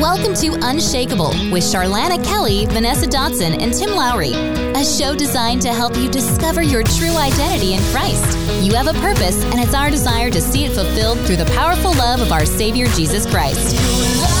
Welcome to Unshakable with Charlana Kelly, Vanessa Dotson, and Tim Lowry, a show designed to help you discover your true identity in Christ. You have a purpose, and it's our desire to see it fulfilled through the powerful love of our Savior Jesus Christ.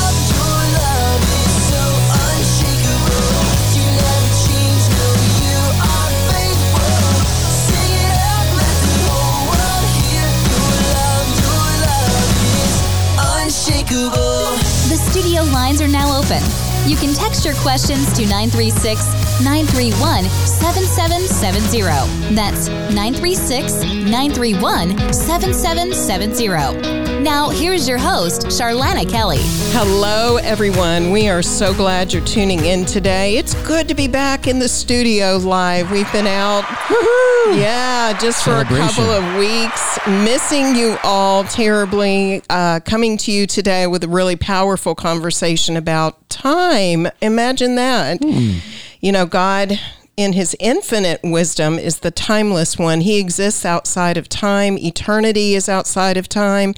Lines are now open. You can text your questions to 936 931 7770. That's 936 931 7770. Now, here's your host, Charlana Kelly. Hello, everyone. We are so glad you're tuning in today. It's good to be back in the studio live. We've been out, yeah, just for a couple of weeks, missing you all terribly. Uh, coming to you today with a really powerful conversation about time. Imagine that. Mm. You know, God in his infinite wisdom is the timeless one. He exists outside of time, eternity is outside of time,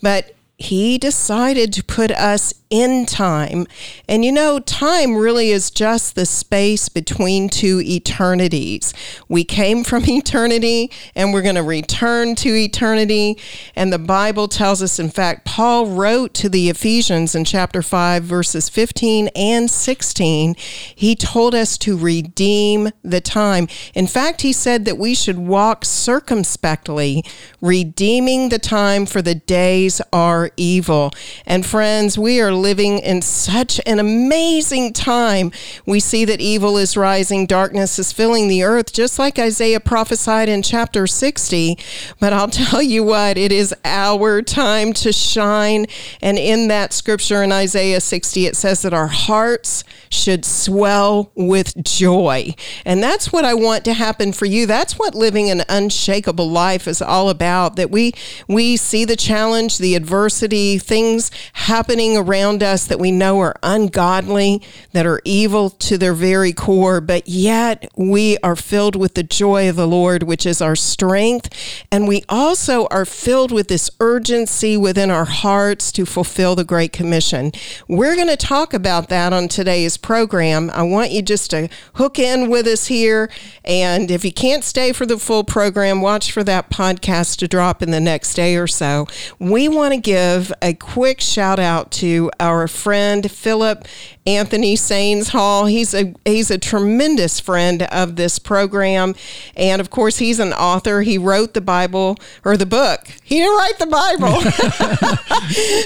but he decided to put us in time. And you know, time really is just the space between two eternities. We came from eternity and we're going to return to eternity. And the Bible tells us, in fact, Paul wrote to the Ephesians in chapter 5, verses 15 and 16. He told us to redeem the time. In fact, he said that we should walk circumspectly, redeeming the time, for the days are evil. And friends, we are living in such an amazing time. We see that evil is rising, darkness is filling the earth, just like Isaiah prophesied in chapter 60. But I'll tell you what, it is our time to shine. And in that scripture in Isaiah 60, it says that our hearts should swell with joy. And that's what I want to happen for you. That's what living an unshakable life is all about. That we we see the challenge, the adversity, things happening around us that we know are ungodly, that are evil to their very core, but yet we are filled with the joy of the Lord, which is our strength. And we also are filled with this urgency within our hearts to fulfill the Great Commission. We're going to talk about that on today's program. I want you just to hook in with us here. And if you can't stay for the full program, watch for that podcast to drop in the next day or so. We want to give a quick shout out to our friend Philip Anthony Sains Hall. He's a he's a tremendous friend of this program, and of course he's an author. He wrote the Bible or the book. He didn't write the Bible,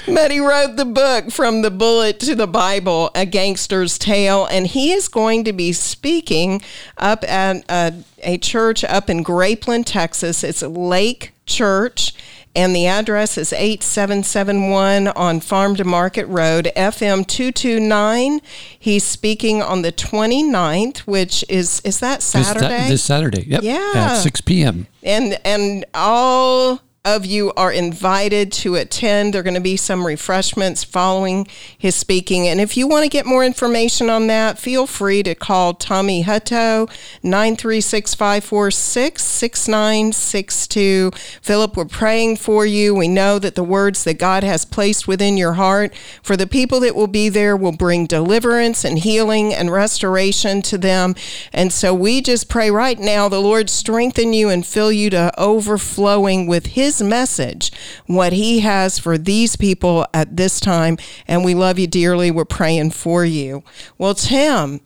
but he wrote the book from the bullet to the Bible, A Gangster's Tale, and he is going to be speaking up at a, a church up in Grapeland, Texas. It's Lake Church and the address is 8771 on Farm to Market Road, FM 229. He's speaking on the 29th, which is, is that Saturday? This, this Saturday, yep. Yeah. At 6 p.m. And, and all of you are invited to attend. There are going to be some refreshments following his speaking. And if you want to get more information on that, feel free to call Tommy Hutto, 936 546 6962. Philip, we're praying for you. We know that the words that God has placed within your heart for the people that will be there will bring deliverance and healing and restoration to them. And so we just pray right now the Lord strengthen you and fill you to overflowing with his message, what he has for these people at this time. And we love you dearly. We're praying for you. Well, Tim,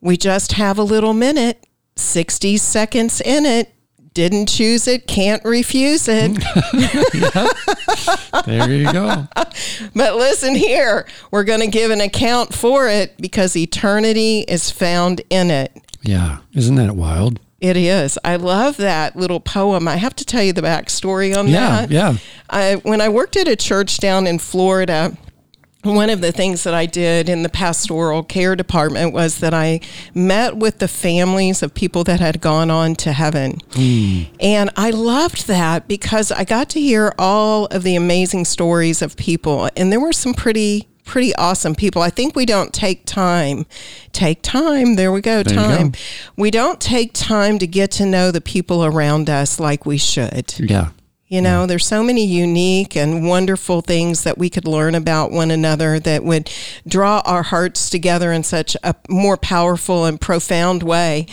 we just have a little minute, 60 seconds in it. Didn't choose it, can't refuse it. There you go. But listen here, we're going to give an account for it because eternity is found in it. Yeah. Isn't that wild? It is. I love that little poem. I have to tell you the backstory on yeah, that. Yeah. I, when I worked at a church down in Florida, one of the things that I did in the pastoral care department was that I met with the families of people that had gone on to heaven. Mm. And I loved that because I got to hear all of the amazing stories of people. And there were some pretty pretty awesome people. I think we don't take time. Take time. There we go. There time. go. We don't take time to get to know the people around us like we should. Yeah. You know, yeah. there's so many unique and wonderful things that we could learn about one another that would draw our hearts together in such a more powerful and profound way.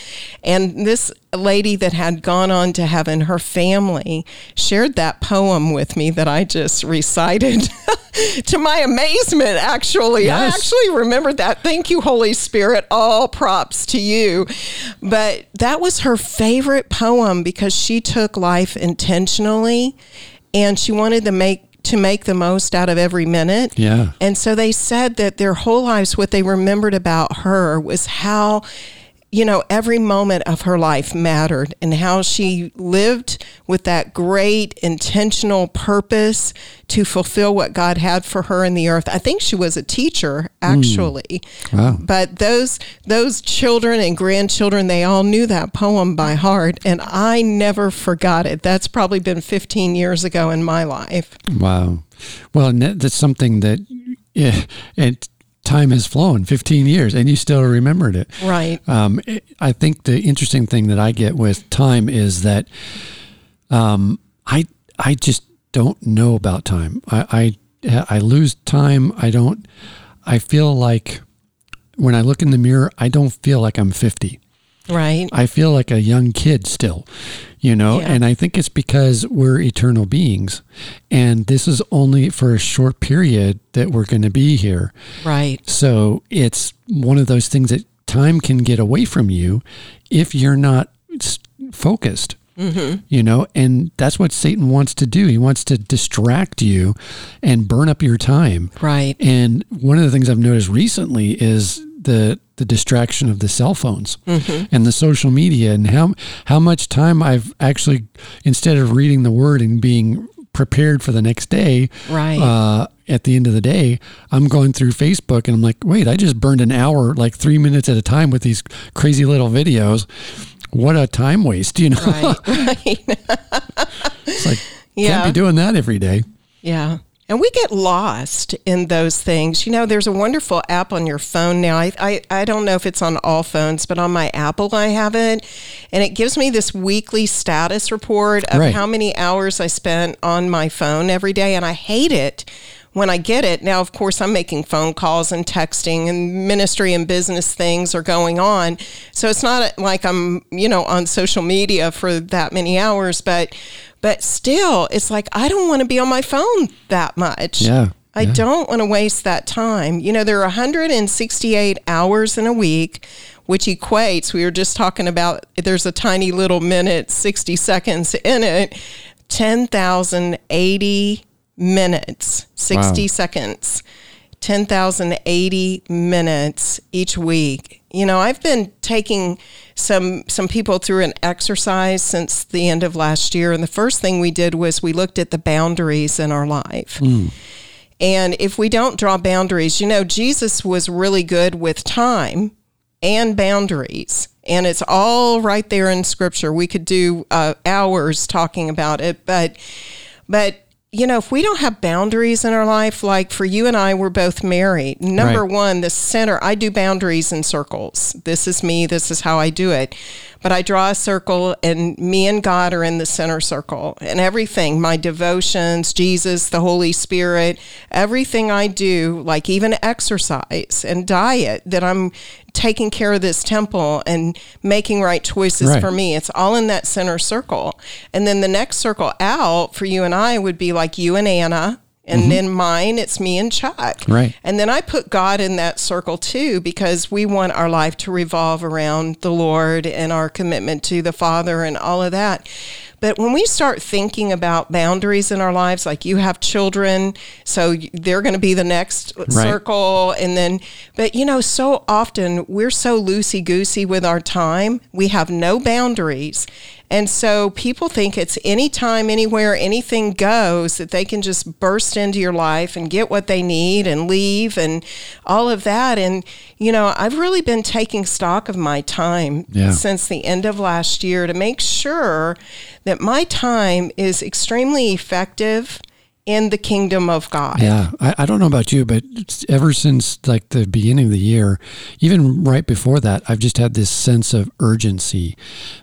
And this lady that had gone on to heaven, her family shared that poem with me that I just recited. to my amazement, actually. Yes. I actually remembered that. Thank you, Holy Spirit. All props to you. But that was her favorite poem because she took life intentionally and she wanted to make to make the most out of every minute. Yeah. And so they said that their whole lives what they remembered about her was how you know, every moment of her life mattered and how she lived with that great intentional purpose to fulfill what God had for her in the earth. I think she was a teacher actually. Mm. Wow. But those those children and grandchildren, they all knew that poem by heart and I never forgot it. That's probably been 15 years ago in my life. Wow. Well, that's something that yeah, it time has flown 15 years and you still remembered it. Right. Um, i think the interesting thing that i get with time is that um, i i just don't know about time. I, I i lose time. I don't i feel like when i look in the mirror i don't feel like i'm 50 Right. I feel like a young kid still, you know, yeah. and I think it's because we're eternal beings and this is only for a short period that we're going to be here. Right. So it's one of those things that time can get away from you if you're not focused. Mm-hmm. You know, and that's what Satan wants to do. He wants to distract you and burn up your time. Right. And one of the things I've noticed recently is the the distraction of the cell phones mm-hmm. and the social media and how how much time I've actually instead of reading the word and being prepared for the next day right uh, at the end of the day i'm going through facebook and i'm like wait i just burned an hour like three minutes at a time with these crazy little videos what a time waste you know right, right. it's like yeah. can't be doing that every day yeah and we get lost in those things. You know, there's a wonderful app on your phone now. I, I, I don't know if it's on all phones, but on my Apple, I have it. And it gives me this weekly status report of right. how many hours I spent on my phone every day. And I hate it when I get it, now of course I'm making phone calls and texting and ministry and business things are going on. So it's not like I'm, you know, on social media for that many hours, but but still, it's like, I don't want to be on my phone that much. Yeah. I yeah. don't want to waste that time. You know, there are 168 hours in a week, which equates, we were just talking about, there's a tiny little minute, 60 seconds in it, 10,080 minutes, 60 wow. seconds. 10,080 minutes each week. You know, I've been taking some some people through an exercise since the end of last year and the first thing we did was we looked at the boundaries in our life. Mm. And if we don't draw boundaries, you know, Jesus was really good with time and boundaries. And it's all right there in scripture. We could do uh, hours talking about it, but but you know, if we don't have boundaries in our life, like for you and I, we're both married. Number right. one, the center, I do boundaries in circles. This is me, this is how I do it. But I draw a circle, and me and God are in the center circle. And everything, my devotions, Jesus, the Holy Spirit, everything I do, like even exercise and diet, that I'm taking care of this temple and making right choices right. for me. It's all in that center circle. And then the next circle out for you and I would be like you and Anna. And mm-hmm. then mine, it's me and Chuck. Right. And then I put God in that circle too, because we want our life to revolve around the Lord and our commitment to the Father and all of that. But when we start thinking about boundaries in our lives, like you have children, so they're going to be the next right. circle. And then, but you know, so often we're so loosey goosey with our time, we have no boundaries. And so people think it's anytime, anywhere, anything goes that they can just burst into your life and get what they need and leave and all of that. And, you know, I've really been taking stock of my time yeah. since the end of last year to make sure that my time is extremely effective in the kingdom of God. Yeah, I, I don't know about you, but ever since like the beginning of the year, even right before that, I've just had this sense of urgency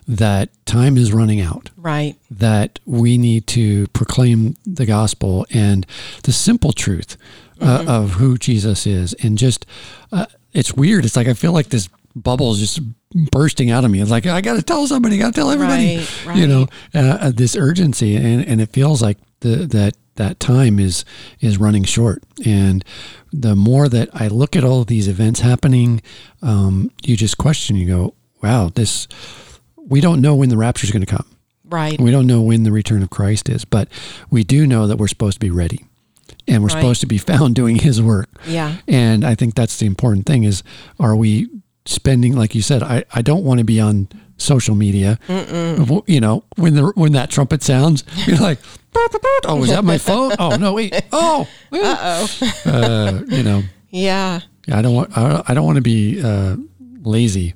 that time is running out. Right. That we need to proclaim the gospel and the simple truth uh, mm-hmm. of who Jesus is, and just uh, it's weird. It's like I feel like this bubble is just bursting out of me. It's like I got to tell somebody, got to tell everybody. Right, right. You know, uh, uh, this urgency, and and it feels like the that that time is is running short. And the more that I look at all of these events happening, um, you just question. You go, "Wow, this." We don't know when the rapture is going to come. Right. We don't know when the return of Christ is, but we do know that we're supposed to be ready and we're right. supposed to be found doing his work. Yeah. And I think that's the important thing is are we spending like you said I, I don't want to be on social media. Mm-mm. You know, when the when that trumpet sounds, you're like oh, is that my phone? Oh no, wait. Oh, uh oh. Uh, you know. Yeah. I don't want. I don't want to be uh, lazy.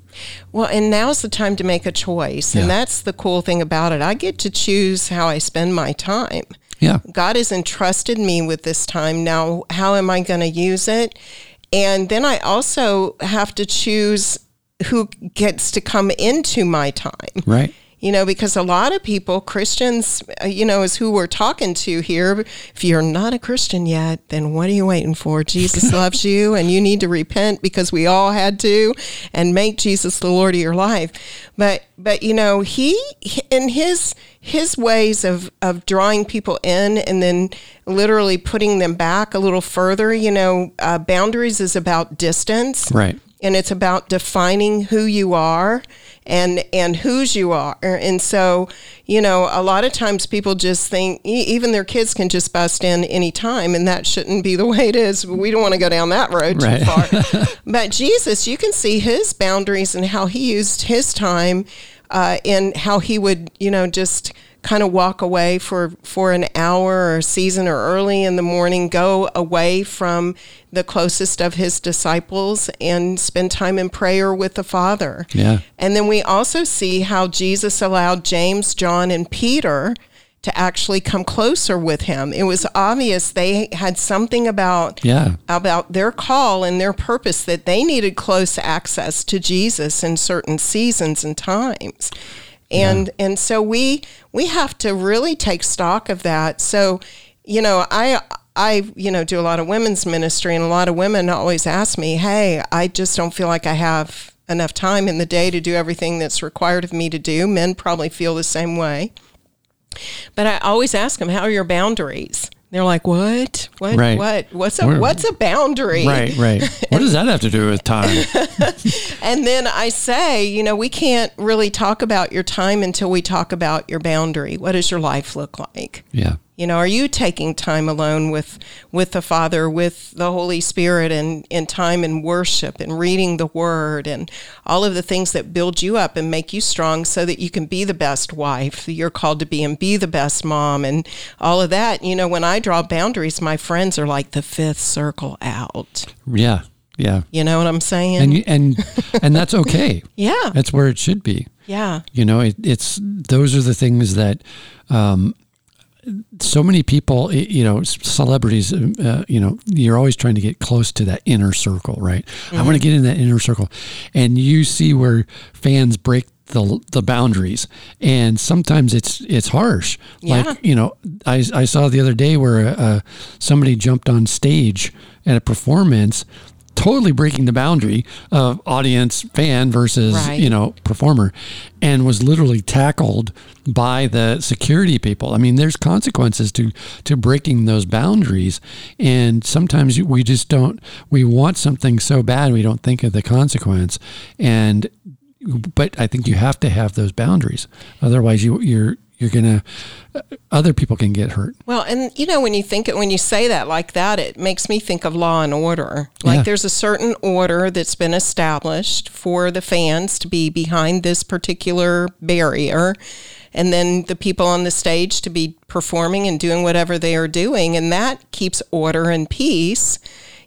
Well, and now's the time to make a choice, and yeah. that's the cool thing about it. I get to choose how I spend my time. Yeah. God has entrusted me with this time. Now, how am I going to use it? And then I also have to choose who gets to come into my time. Right you know, because a lot of people, Christians, uh, you know, is who we're talking to here. If you're not a Christian yet, then what are you waiting for? Jesus loves you and you need to repent because we all had to and make Jesus the Lord of your life. But, but, you know, he, in his, his ways of, of drawing people in and then literally putting them back a little further, you know, uh, boundaries is about distance. Right. And it's about defining who you are and and whose you are. And so you know a lot of times people just think even their kids can just bust in any time, and that shouldn't be the way it is. We don't want to go down that road too right. far. But jesus you can see his boundaries and how he used his time uh, and how he would you know just kind of walk away for, for an hour or a season or early in the morning, go away from the closest of his disciples and spend time in prayer with the Father. Yeah. And then we also see how Jesus allowed James, John, and Peter to actually come closer with him. It was obvious they had something about yeah. about their call and their purpose that they needed close access to Jesus in certain seasons and times and yeah. and so we we have to really take stock of that. So you know i i you know do a lot of women's ministry and a lot of women always ask me hey i just don't feel like i have enough time in the day to do everything that's required of me to do. Men probably feel the same way. But i always ask them how are your boundaries they're like, what? What? Right. What? What's a what's a boundary? Right, right. What does that have to do with time? and then I say, you know, we can't really talk about your time until we talk about your boundary. What does your life look like? Yeah. You know, are you taking time alone with with the Father, with the Holy Spirit, and in time in worship and reading the Word and all of the things that build you up and make you strong, so that you can be the best wife you're called to be and be the best mom and all of that. You know, when I draw boundaries, my friends are like the fifth circle out. Yeah, yeah. You know what I'm saying? And and and that's okay. yeah, that's where it should be. Yeah. You know, it, it's those are the things that um, so many people, you know, celebrities, uh, you know, you're always trying to get close to that inner circle, right? Mm-hmm. I want to get in that inner circle. And you see where fans break the the boundaries and sometimes it's it's harsh yeah. like you know i i saw the other day where uh, somebody jumped on stage at a performance totally breaking the boundary of audience fan versus right. you know performer and was literally tackled by the security people i mean there's consequences to to breaking those boundaries and sometimes we just don't we want something so bad we don't think of the consequence and but i think you have to have those boundaries otherwise you you're you're gonna uh, other people can get hurt. Well and you know when you think it when you say that like that it makes me think of law and order. Like yeah. there's a certain order that's been established for the fans to be behind this particular barrier and then the people on the stage to be performing and doing whatever they are doing and that keeps order and peace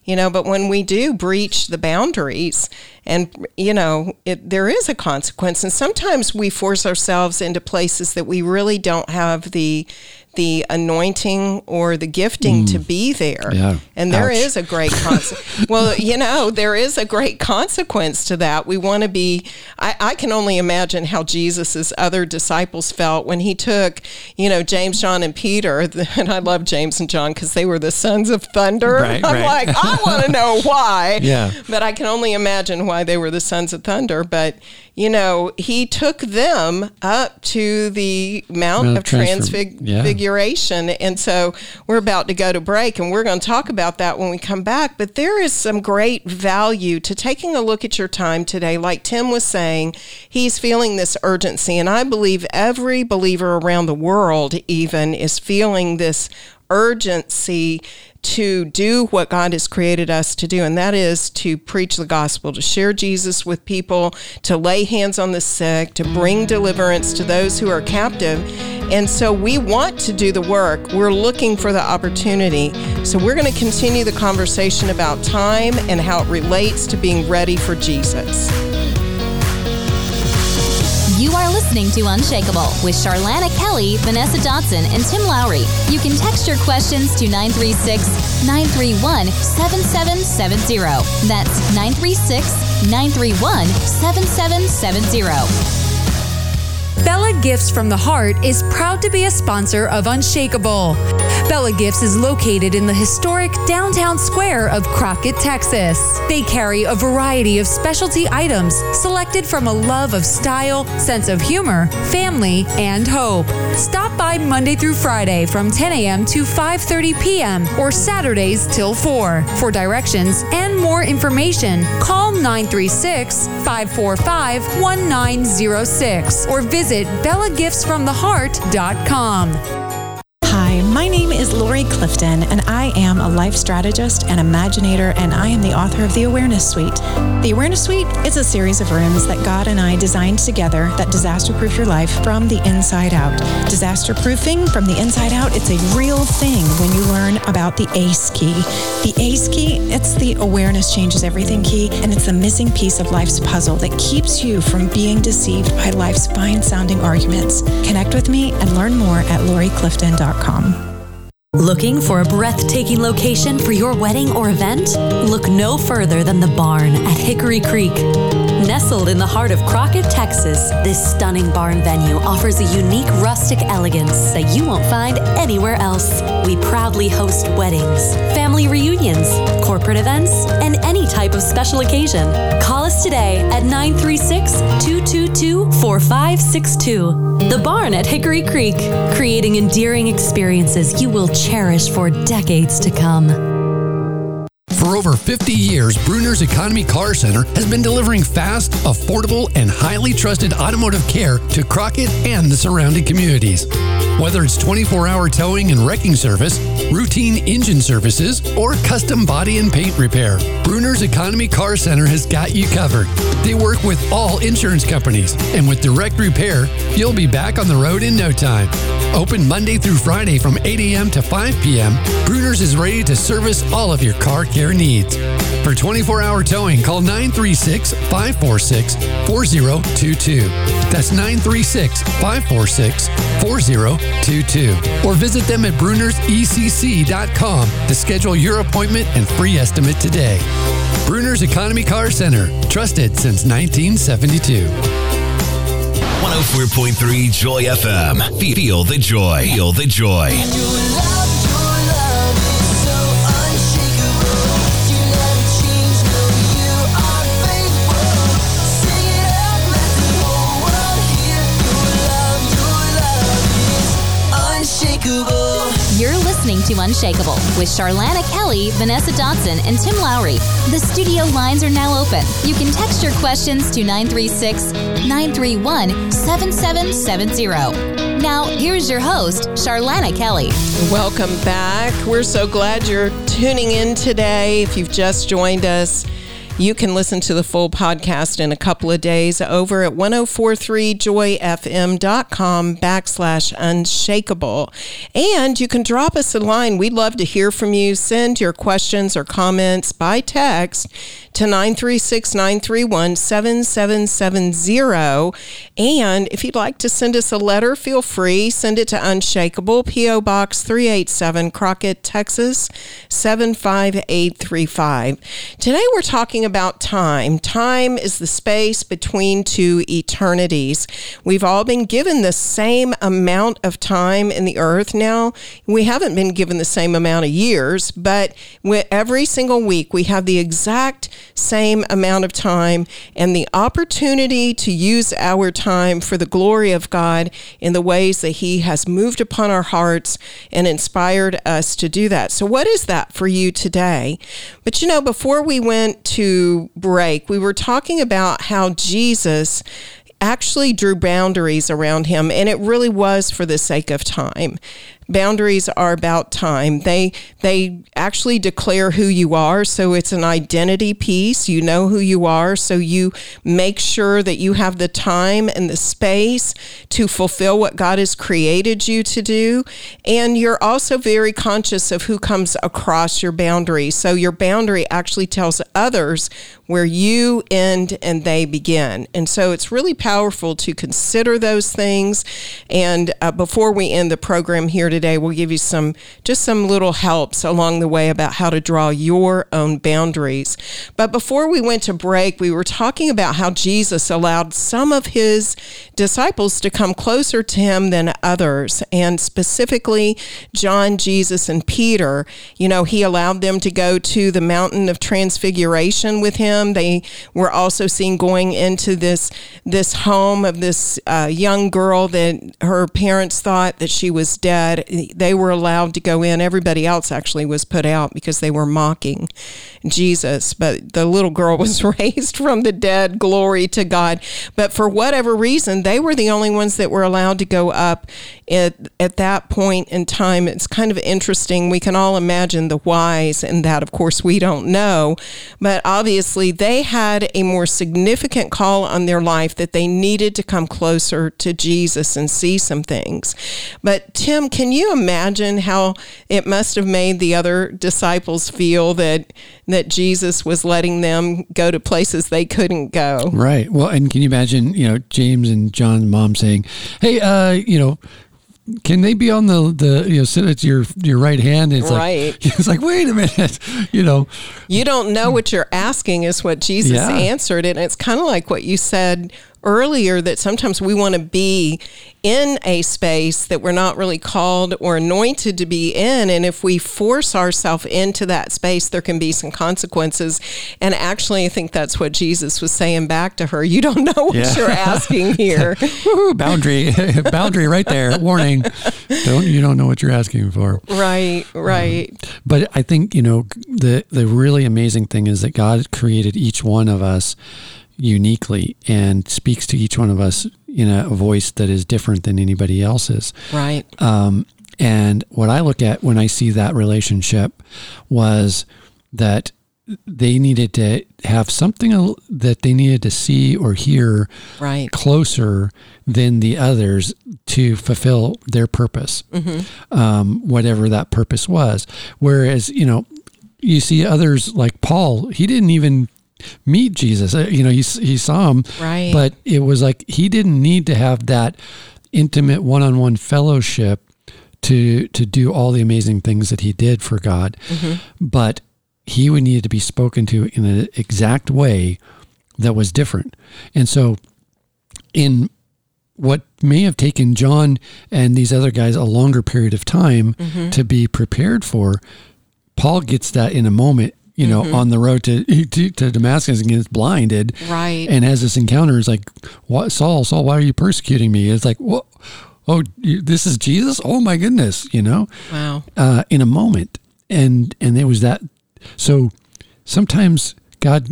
you know but when we do breach the boundaries and you know it, there is a consequence. And sometimes we force ourselves into places that we really don't have the the anointing or the gifting mm. to be there. Yeah. And there Ouch. is a great consequence. well, you know, there is a great consequence to that. We want to be, I, I, can only imagine how Jesus's other disciples felt when he took, you know, James, John, and Peter. And I love James and John because they were the sons of thunder. Right, I'm right. like, I want to know why. yeah. But I can only imagine why they were the sons of thunder. But, you know, he took them up to the Mount, Mount of Transfiguration. Yeah. And so we're about to go to break and we're going to talk about that when we come back. But there is some great value to taking a look at your time today. Like Tim was saying, he's feeling this urgency. And I believe every believer around the world, even, is feeling this urgency to do what God has created us to do, and that is to preach the gospel, to share Jesus with people, to lay hands on the sick, to bring deliverance to those who are captive. And so we want to do the work. We're looking for the opportunity. So we're going to continue the conversation about time and how it relates to being ready for Jesus. You are listening to Unshakable with Charlana Kelly, Vanessa Dotson, and Tim Lowry. You can text your questions to 936 931 7770. That's 936 931 7770. Bella Gifts from the Heart is proud to be a sponsor of Unshakable. Bella Gifts is located in the historic downtown square of Crockett, Texas. They carry a variety of specialty items selected from a love of style, sense of humor, family, and hope. Stop by Monday through Friday from 10 a.m. to 5:30 p.m. or Saturdays till 4. For directions and more information, call 936 545 1906 or visit visit BellaGiftsFromTheHeart.com. My name is Lori Clifton, and I am a life strategist and imaginator, and I am the author of the Awareness Suite. The Awareness Suite is a series of rooms that God and I designed together that disaster proof your life from the inside out. Disaster proofing from the inside out, it's a real thing when you learn about the ACE key. The ACE key, it's the awareness changes everything key, and it's the missing piece of life's puzzle that keeps you from being deceived by life's fine sounding arguments. Connect with me and learn more at loriclifton.com. Looking for a breathtaking location for your wedding or event? Look no further than the barn at Hickory Creek. Nestled in the heart of Crockett, Texas, this stunning barn venue offers a unique rustic elegance that you won't find anywhere else. We proudly host weddings, family reunions, corporate events, and any type of special occasion. Call us today at 936 222 4562. The Barn at Hickory Creek, creating endearing experiences you will cherish for decades to come. For over 50 years, Bruner's Economy Car Center has been delivering fast, affordable, and highly trusted automotive care to Crockett and the surrounding communities. Whether it's 24 hour towing and wrecking service, routine engine services, or custom body and paint repair, Bruner's Economy Car Center has got you covered. They work with all insurance companies, and with direct repair, you'll be back on the road in no time. Open Monday through Friday from 8 a.m. to 5 p.m., Bruner's is ready to service all of your car care needs. For 24 hour towing, call 936 546 4022. That's 936 546 4022. Or visit them at BrunersECC.com to schedule your appointment and free estimate today. Bruner's Economy Car Center, trusted since 1972. 104.3 Joy FM. Feel the joy. Feel the joy. Unshakable with Charlana Kelly, Vanessa Dotson, and Tim Lowry. The studio lines are now open. You can text your questions to 936 931 7770. Now, here's your host, Charlana Kelly. Welcome back. We're so glad you're tuning in today. If you've just joined us, You can listen to the full podcast in a couple of days over at 1043joyfm.com backslash unshakable. And you can drop us a line. We'd love to hear from you. Send your questions or comments by text to 936 931 7770. And if you'd like to send us a letter, feel free. Send it to Unshakable, P.O. Box 387, Crockett, Texas 75835. Today we're talking about time. Time is the space between two eternities. We've all been given the same amount of time in the earth now. We haven't been given the same amount of years, but every single week we have the exact same amount of time and the opportunity to use our time for the glory of God in the ways that He has moved upon our hearts and inspired us to do that. So, what is that for you today? But you know, before we went to break, we were talking about how Jesus actually drew boundaries around him, and it really was for the sake of time boundaries are about time. They they actually declare who you are so it's an identity piece. You know who you are so you make sure that you have the time and the space to fulfill what God has created you to do. And you're also very conscious of who comes across your boundary. So your boundary actually tells others where you end and they begin. And so it's really powerful to consider those things. And uh, before we end the program here today. Today, we'll give you some just some little helps along the way about how to draw your own boundaries. But before we went to break, we were talking about how Jesus allowed some of his disciples to come closer to him than others, and specifically John, Jesus, and Peter. You know, he allowed them to go to the mountain of transfiguration with him. They were also seen going into this this home of this uh, young girl that her parents thought that she was dead they were allowed to go in. Everybody else actually was put out because they were mocking Jesus. But the little girl was raised from the dead. Glory to God. But for whatever reason, they were the only ones that were allowed to go up at, at that point in time. It's kind of interesting. We can all imagine the whys, and that, of course, we don't know. But obviously, they had a more significant call on their life that they needed to come closer to Jesus and see some things. But, Tim, can you imagine how it must have made the other disciples feel that that Jesus was letting them go to places they couldn't go? Right. Well, and can you imagine, you know, James and John's mom saying, "Hey, uh, you know, can they be on the the you know sit at your your right hand? It's right. Like, it's like wait a minute, you know. You don't know what you're asking is what Jesus yeah. answered, and it's kind of like what you said earlier that sometimes we want to be in a space that we're not really called or anointed to be in. And if we force ourselves into that space, there can be some consequences. And actually, I think that's what Jesus was saying back to her. You don't know what yeah. you're asking here. boundary, boundary right there. Warning. Don't, you don't know what you're asking for. Right, right. Um, but I think, you know, the, the really amazing thing is that God created each one of us uniquely and speaks to each one of us in a voice that is different than anybody else's. Right. Um, and what I look at when I see that relationship was that they needed to have something that they needed to see or hear right. closer than the others to fulfill their purpose, mm-hmm. um, whatever that purpose was. Whereas, you know, you see others like Paul, he didn't even meet Jesus. Uh, you know, he, he saw him, right. but it was like he didn't need to have that intimate one-on-one fellowship to to do all the amazing things that he did for God. Mm-hmm. But he would need to be spoken to in an exact way that was different. And so in what may have taken John and these other guys a longer period of time mm-hmm. to be prepared for, Paul gets that in a moment you know, mm-hmm. on the road to, to, to Damascus and gets blinded, right? And has this encounter. is like, what, Saul, Saul, why are you persecuting me? It's like, what? Oh, this is Jesus. Oh my goodness, you know. Wow. Uh, in a moment, and and it was that. So sometimes God,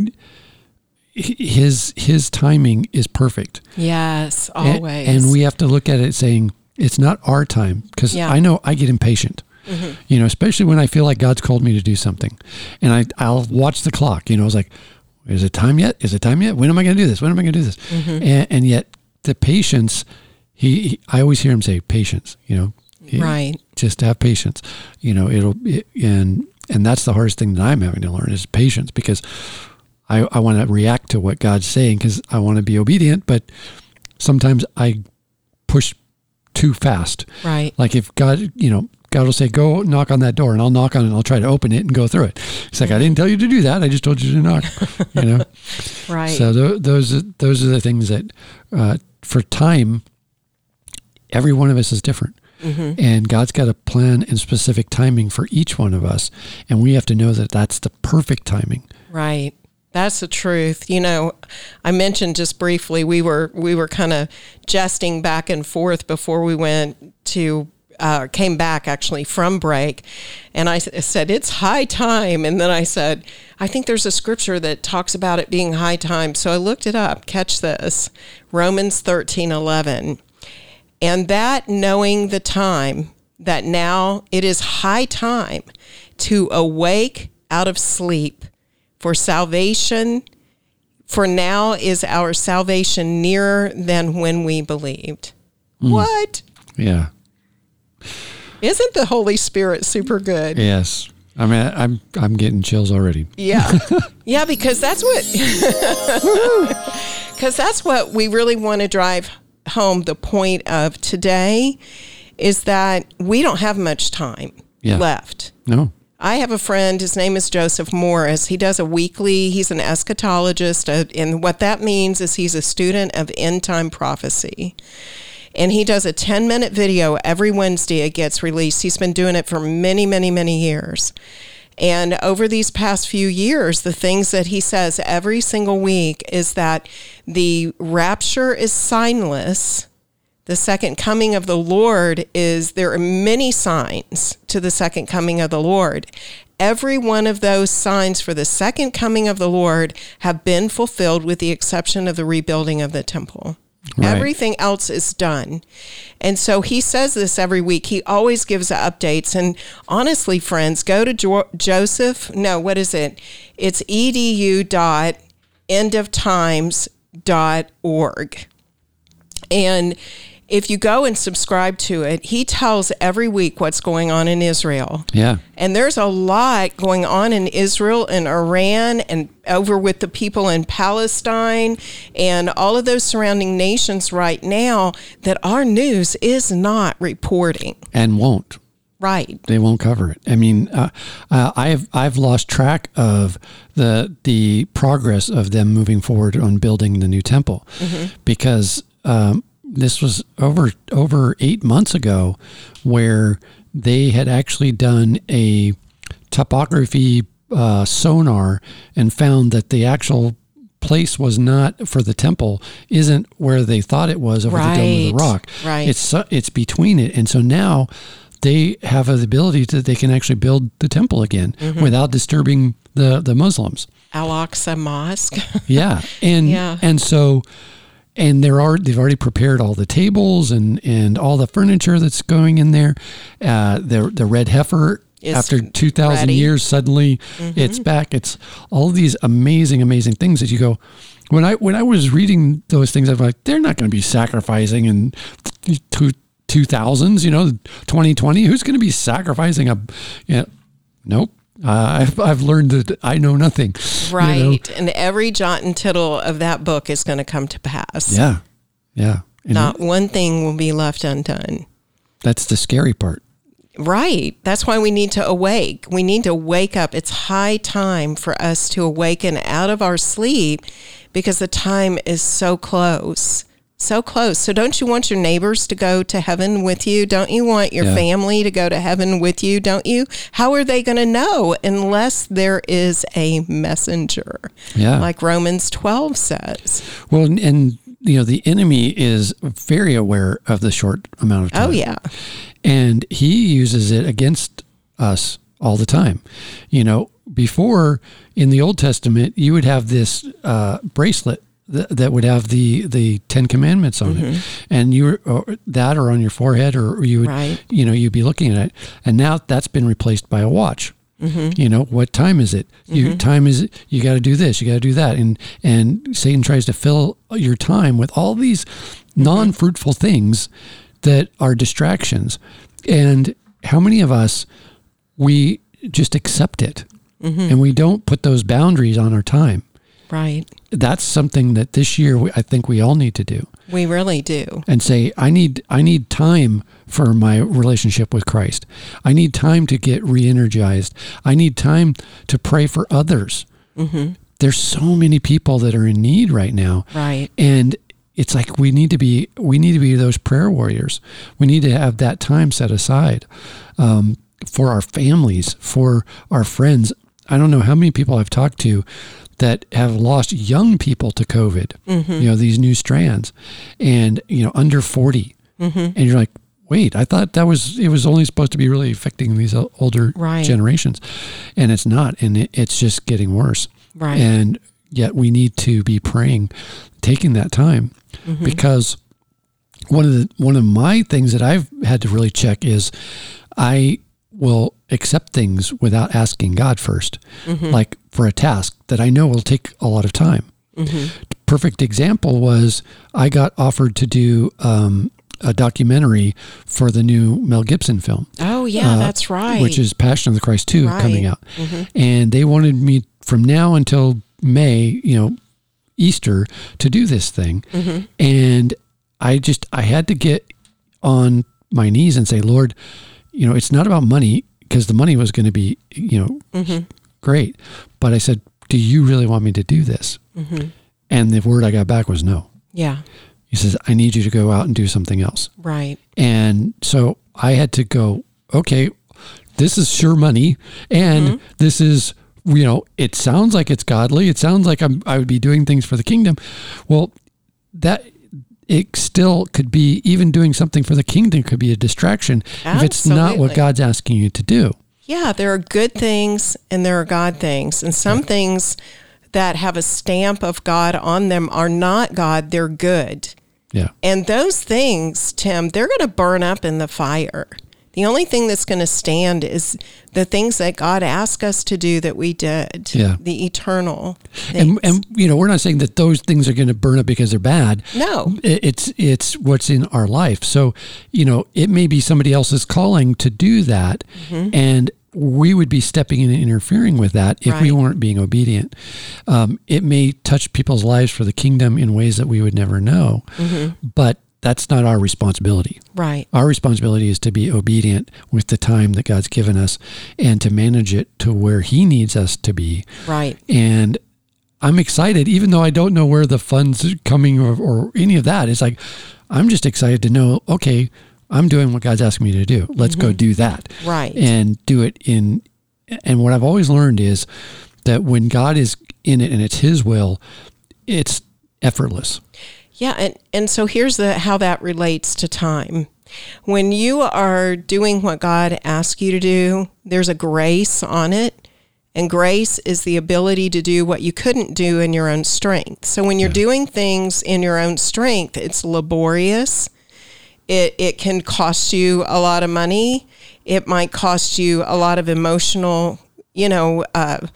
his his timing is perfect. Yes, always. And, and we have to look at it saying it's not our time because yeah. I know I get impatient. Mm-hmm. You know, especially when I feel like God's called me to do something, and I I'll watch the clock. You know, I was like, is it time yet? Is it time yet? When am I going to do this? When am I going to do this? Mm-hmm. And, and yet the patience, he, he, I always hear him say patience, you know, He- Right. Just have patience, you know, it'll, it, and, and that's the hardest thing that I'm having to learn is patience because I, I want to react to what God's saying because I want to be obedient, but sometimes I push too fast. Right. Like if God, you know, God will say, go knock on that door and I'll knock on it and I'll try to open it and go through it. It's like, I didn't tell you to do that. I just told you to knock, you know? Right. So th- those, are- those are the things that, uh, for time, every one of us is different. Mm-hmm. And God's got a plan and specific timing for each one of us. And we have to know that that's the perfect timing. Right. That's the truth. You know, I mentioned just briefly we were we were kind of jesting back and forth before we went to uh, came back actually from break, and I said it's high time, and then I said I think there's a scripture that talks about it being high time, so I looked it up. Catch this, Romans thirteen eleven, and that knowing the time that now it is high time to awake out of sleep for salvation for now is our salvation nearer than when we believed. What? Yeah. Isn't the holy spirit super good Yes. I mean, I'm, I'm getting chills already. yeah yeah because that's what because that's what we really want to drive home the point of today is that we don't have much time Yeah. left No. I have a friend, his name is Joseph Morris. He does a weekly, he's an eschatologist, uh, and what that means is he's a student of end time prophecy. And he does a 10 minute video every Wednesday, it gets released. He's been doing it for many, many, many years. And over these past few years, the things that he says every single week is that the rapture is signless the second coming of the Lord is there are many signs to the second coming of the Lord. Every one of those signs for the second coming of the Lord have been fulfilled with the exception of the rebuilding of the temple. Right. Everything else is done. And so he says this every week. He always gives updates. And honestly, friends, go to jo- Joseph. No, what is it? It's edu dot endoftimes.org. And if you go and subscribe to it, he tells every week what's going on in Israel. Yeah. And there's a lot going on in Israel and Iran and over with the people in Palestine and all of those surrounding nations right now that our news is not reporting. And won't. Right. They won't cover it. I mean, uh, uh, I've I've lost track of the the progress of them moving forward on building the new temple because um, this was over over eight months ago, where they had actually done a topography uh, sonar and found that the actual place was not for the temple isn't where they thought it was over the dome of Right. the rock. Right. It's it's between it, and so now they have the ability that they can actually build the temple again Mm-hmm. without disturbing the the Muslims. Al Aqsa Mosque. Yeah, and Yeah. and so and there are they've already prepared all the tables and and all the furniture that's going in there. Uh, the the red heifer. After 2000 ready. Mm-hmm. years suddenly it's back it's all these amazing amazing things that you go when i when i was reading those things i'm like they're not going to be sacrificing in two, 2000s you know 2020 who's going to be sacrificing a yeah nope uh, I've, I've learned that i know nothing you know? right. And every jot and tittle of that book is going to come to pass. Yeah. Yeah. And Not one thing will be left undone. that's the scary part. Right. That's why we need to awake. We need to wake up. It's high time for us to awaken out of our sleep because the time is so close. So close. So, don't you want your neighbors to go to heaven with you? Don't you want your Yeah. family to go to heaven with you? Don't you? How are they going to know unless there is a messenger? Yeah. Like Romans 12 says. Well, and, and you know, the enemy is very aware of the short amount of time. Oh, yeah. And he uses it against us all the time. You know, before in the Old Testament, you would have this uh, bracelet that, that would have the, the Ten Commandments on it, and you or that, or on your forehead, or you would, Mm-hmm. Right. you know, you'd be looking at it. And now that's been replaced by a watch. Mm-hmm. You know, what time is it? You mm-hmm. time is you got to do this, you got to do that, and and Satan tries to fill your time with all these mm-hmm. non-fruitful things that are distractions. And how many of us we just accept it, mm-hmm. and we don't put those boundaries on our time. Right. That's something that this year I think we all need to do. We really do. And say, I need I need time for my relationship with Christ. I need time to get re-energized. I need time to pray for others. Mm-hmm. There's so many people that are in need right now. Right. And it's like we need to be we need to be those prayer warriors. We need to have that time set aside um, for our families, for our friends. I don't know how many people I've talked to that have lost young people to COVID, mm-hmm. you know, these new strands and, you know, under 40. Mm-hmm. And you're like, wait, I thought that was, it was only supposed to be really affecting these older right. generations. And it's not. And it, it's just getting worse. Right. And yet we need to be praying, taking that time mm-hmm. because one of the, one of my things that I've had to really check is I will accept things without asking God 1st mm-hmm. like for a task that I know will take a lot of time. Mm-hmm. Perfect example was I got offered to do um, a documentary for the new Mel Gibson film. Oh yeah, uh, that's right. Which is Passion of the Christ 2 right. coming out. Mm-hmm. And they wanted me from now until May, you know, Easter to do this thing. Mm-hmm. And I just I had to get on my knees and say, "Lord, you know, it's not about money because the money was going to be, you know, mm-hmm. great. But I said, do you really want me to do this? Mm-hmm. And the word I got back was no. Yeah. He says, I need you to go out and do something else. Right. And so I had to go, okay, this is sure money. And mm-hmm. this is, you know, it sounds like it's godly. It sounds like I'm, I would be doing things for the kingdom. Well, that it still could be even doing something for the kingdom could be a distraction Absolutely. if it's not what God's asking you to do. Yeah, there are good things and there are God things. And some yeah. things that have a stamp of God on them are not God, they're good. Yeah. And those things, Tim, they're going to burn up in the fire. The only thing that's going to stand is the things that God asked us to do that we did. Yeah. The eternal. And, and you know, we're not saying that those things are going to burn up because they're bad. No. It's it's what's in our life. So, you know, it may be somebody else's calling to do that mm-hmm. and we would be stepping in and interfering with that if right. we weren't being obedient. Um, it may touch people's lives for the kingdom in ways that we would never know. Mm-hmm. But that's not our responsibility. Right. Our responsibility is to be obedient with the time that God's given us and to manage it to where He needs us to be. Right. And I'm excited, even though I don't know where the funds are coming or, or any of that. It's like, I'm just excited to know, okay, I'm doing what God's asking me to do. Let's mm-hmm. go do that. Right. And do it in, and what I've always learned is that when God is in it and it's His will, it's effortless. Yeah, and, and so here's the how that relates to time. When you are doing what God asks you to do, there's a grace on it. And grace is the ability to do what you couldn't do in your own strength. So when you're yeah. doing things in your own strength, it's laborious. It, it can cost you a lot of money. It might cost you a lot of emotional, you know, uh,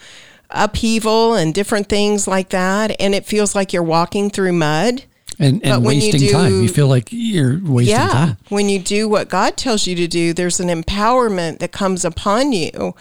upheaval and different things like that. And it feels like you're walking through mud and, and wasting do, time. You feel like you're wasting yeah, time. When you do what God tells you to do, there's an empowerment that comes upon you.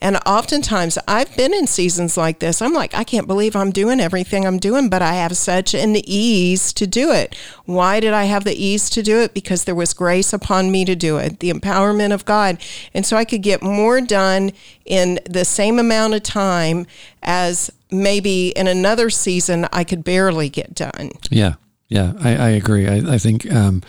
And oftentimes, I've been in seasons like this. I'm like, I can't believe I'm doing everything I'm doing, but I have such an ease to do it. Why did I have the ease to do it? Because there was grace upon me to do it, the empowerment of God. And so I could get more done in the same amount of time as maybe in another season I could barely get done. Yeah. Yeah, I, I agree. I, I think, um,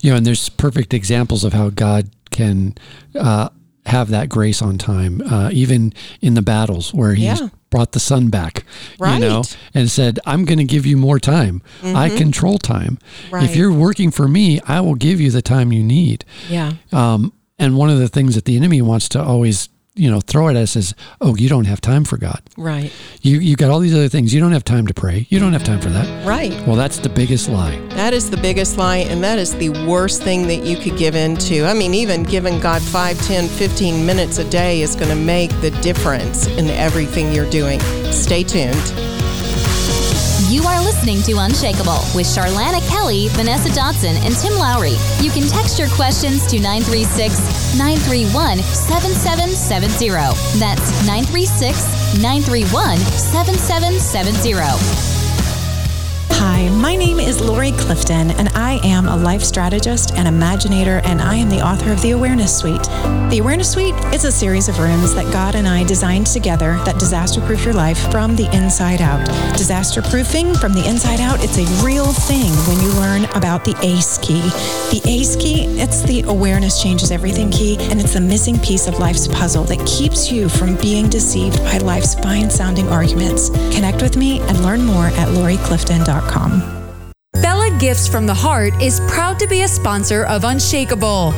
you know, and there's perfect examples of how God can uh, have that grace on time, uh, even in the battles where He's yeah. brought the sun back, right. you know, and said, I'm going to give you more time. Mm-hmm. I control time. Right. If you're working for me, I will give you the time you need. Yeah. Um, and one of the things that the enemy wants to always you know throw it at us as oh you don't have time for God. Right. You you got all these other things. You don't have time to pray. You don't have time for that. Right. Well, that's the biggest lie. That is the biggest lie, and that is the worst thing that you could give in to I mean, even giving God 5, 10, 15 minutes a day is going to make the difference in everything you're doing. Stay tuned. You are listening to Unshakable with Charlana Kelly, Vanessa Dotson, and Tim Lowry. You can text your questions to 936 931 7770. That's 936 931 7770. Hi, my name is Lori Clifton, and I am a life strategist and imaginator, and I am the author of The Awareness Suite. The Awareness Suite is a series of rooms that God and I designed together that disaster proof your life from the inside out. Disaster proofing from the inside out, it's a real thing when you learn about the ACE key. The ACE key, it's the awareness changes everything key, and it's the missing piece of life's puzzle that keeps you from being deceived by life's fine sounding arguments. Connect with me and learn more at loriclifton.com gmail.com. Bella Gifts from the Heart is proud to be a sponsor of Unshakable.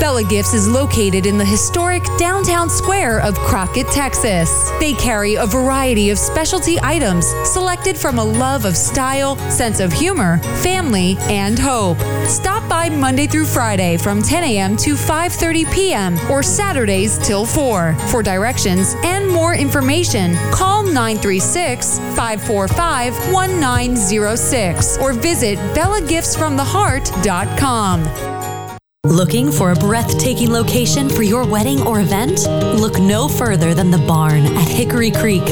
Bella Gifts is located in the historic downtown square of Crockett, Texas. They carry a variety of specialty items selected from a love of style, sense of humor, family, and hope. Stop by Monday through Friday from 10 a.m. to 5:30 p.m. or Saturdays till 4. For directions and more information, call 936-545-1906 or visit bellagiftsfromtheheart.com. Looking for a breathtaking location for your wedding or event? Look no further than the barn at Hickory Creek.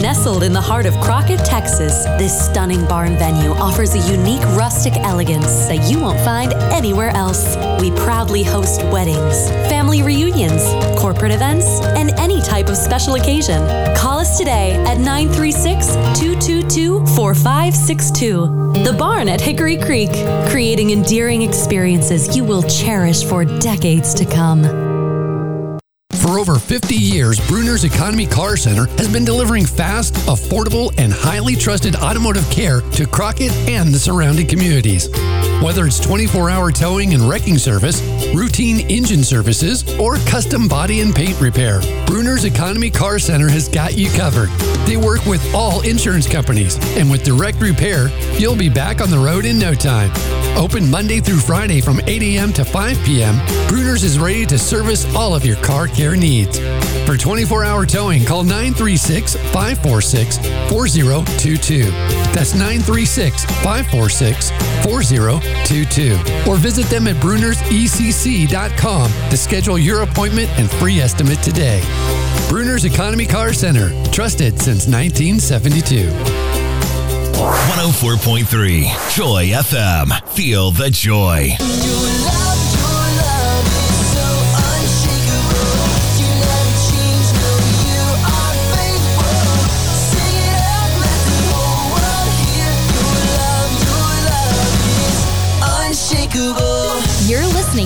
Nestled in the heart of Crockett, Texas, this stunning barn venue offers a unique rustic elegance that you won't find anywhere else. We proudly host weddings, family reunions, corporate events, and any type of special occasion. Call us today at 936 222 4562. The Barn at Hickory Creek, creating endearing experiences you will cherish for decades to come. For over 50 years, Bruner's Economy Car Center has been delivering fast, affordable, and highly trusted automotive care to Crockett and the surrounding communities. Whether it's 24 hour towing and wrecking service, routine engine services, or custom body and paint repair, Bruner's Economy Car Center has got you covered. They work with all insurance companies, and with direct repair, you'll be back on the road in no time. Open Monday through Friday from 8 a.m. to 5 p.m., Bruner's is ready to service all of your car care needs. For 24 hour towing, call 936 546 4022. That's 936 546 4022. Or visit them at brunersecc.com to schedule your appointment and free estimate today. Bruner's Economy Car Center, trusted since 1972. 104.3 Joy FM. Feel the joy.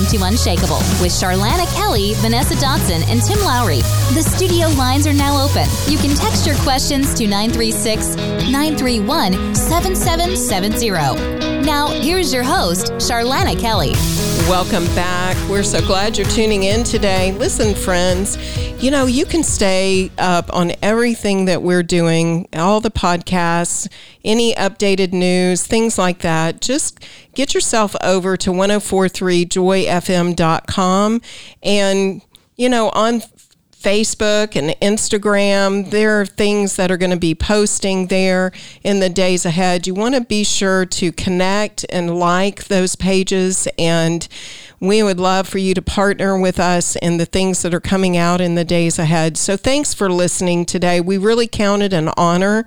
Listening to Unshakable with Charlana Kelly, Vanessa Dotson, and Tim Lowry. The studio lines are now open. You can text your questions to 936 931 7770. Now, here's your host, Charlana Kelly. Welcome back. We're so glad you're tuning in today. Listen, friends, you know, you can stay up on everything that we're doing, all the podcasts, any updated news, things like that. Just get yourself over to 1043joyfm.com and, you know, on Facebook and Instagram. There are things that are going to be posting there in the days ahead. You want to be sure to connect and like those pages and we would love for you to partner with us in the things that are coming out in the days ahead. So thanks for listening today. We really count it an honor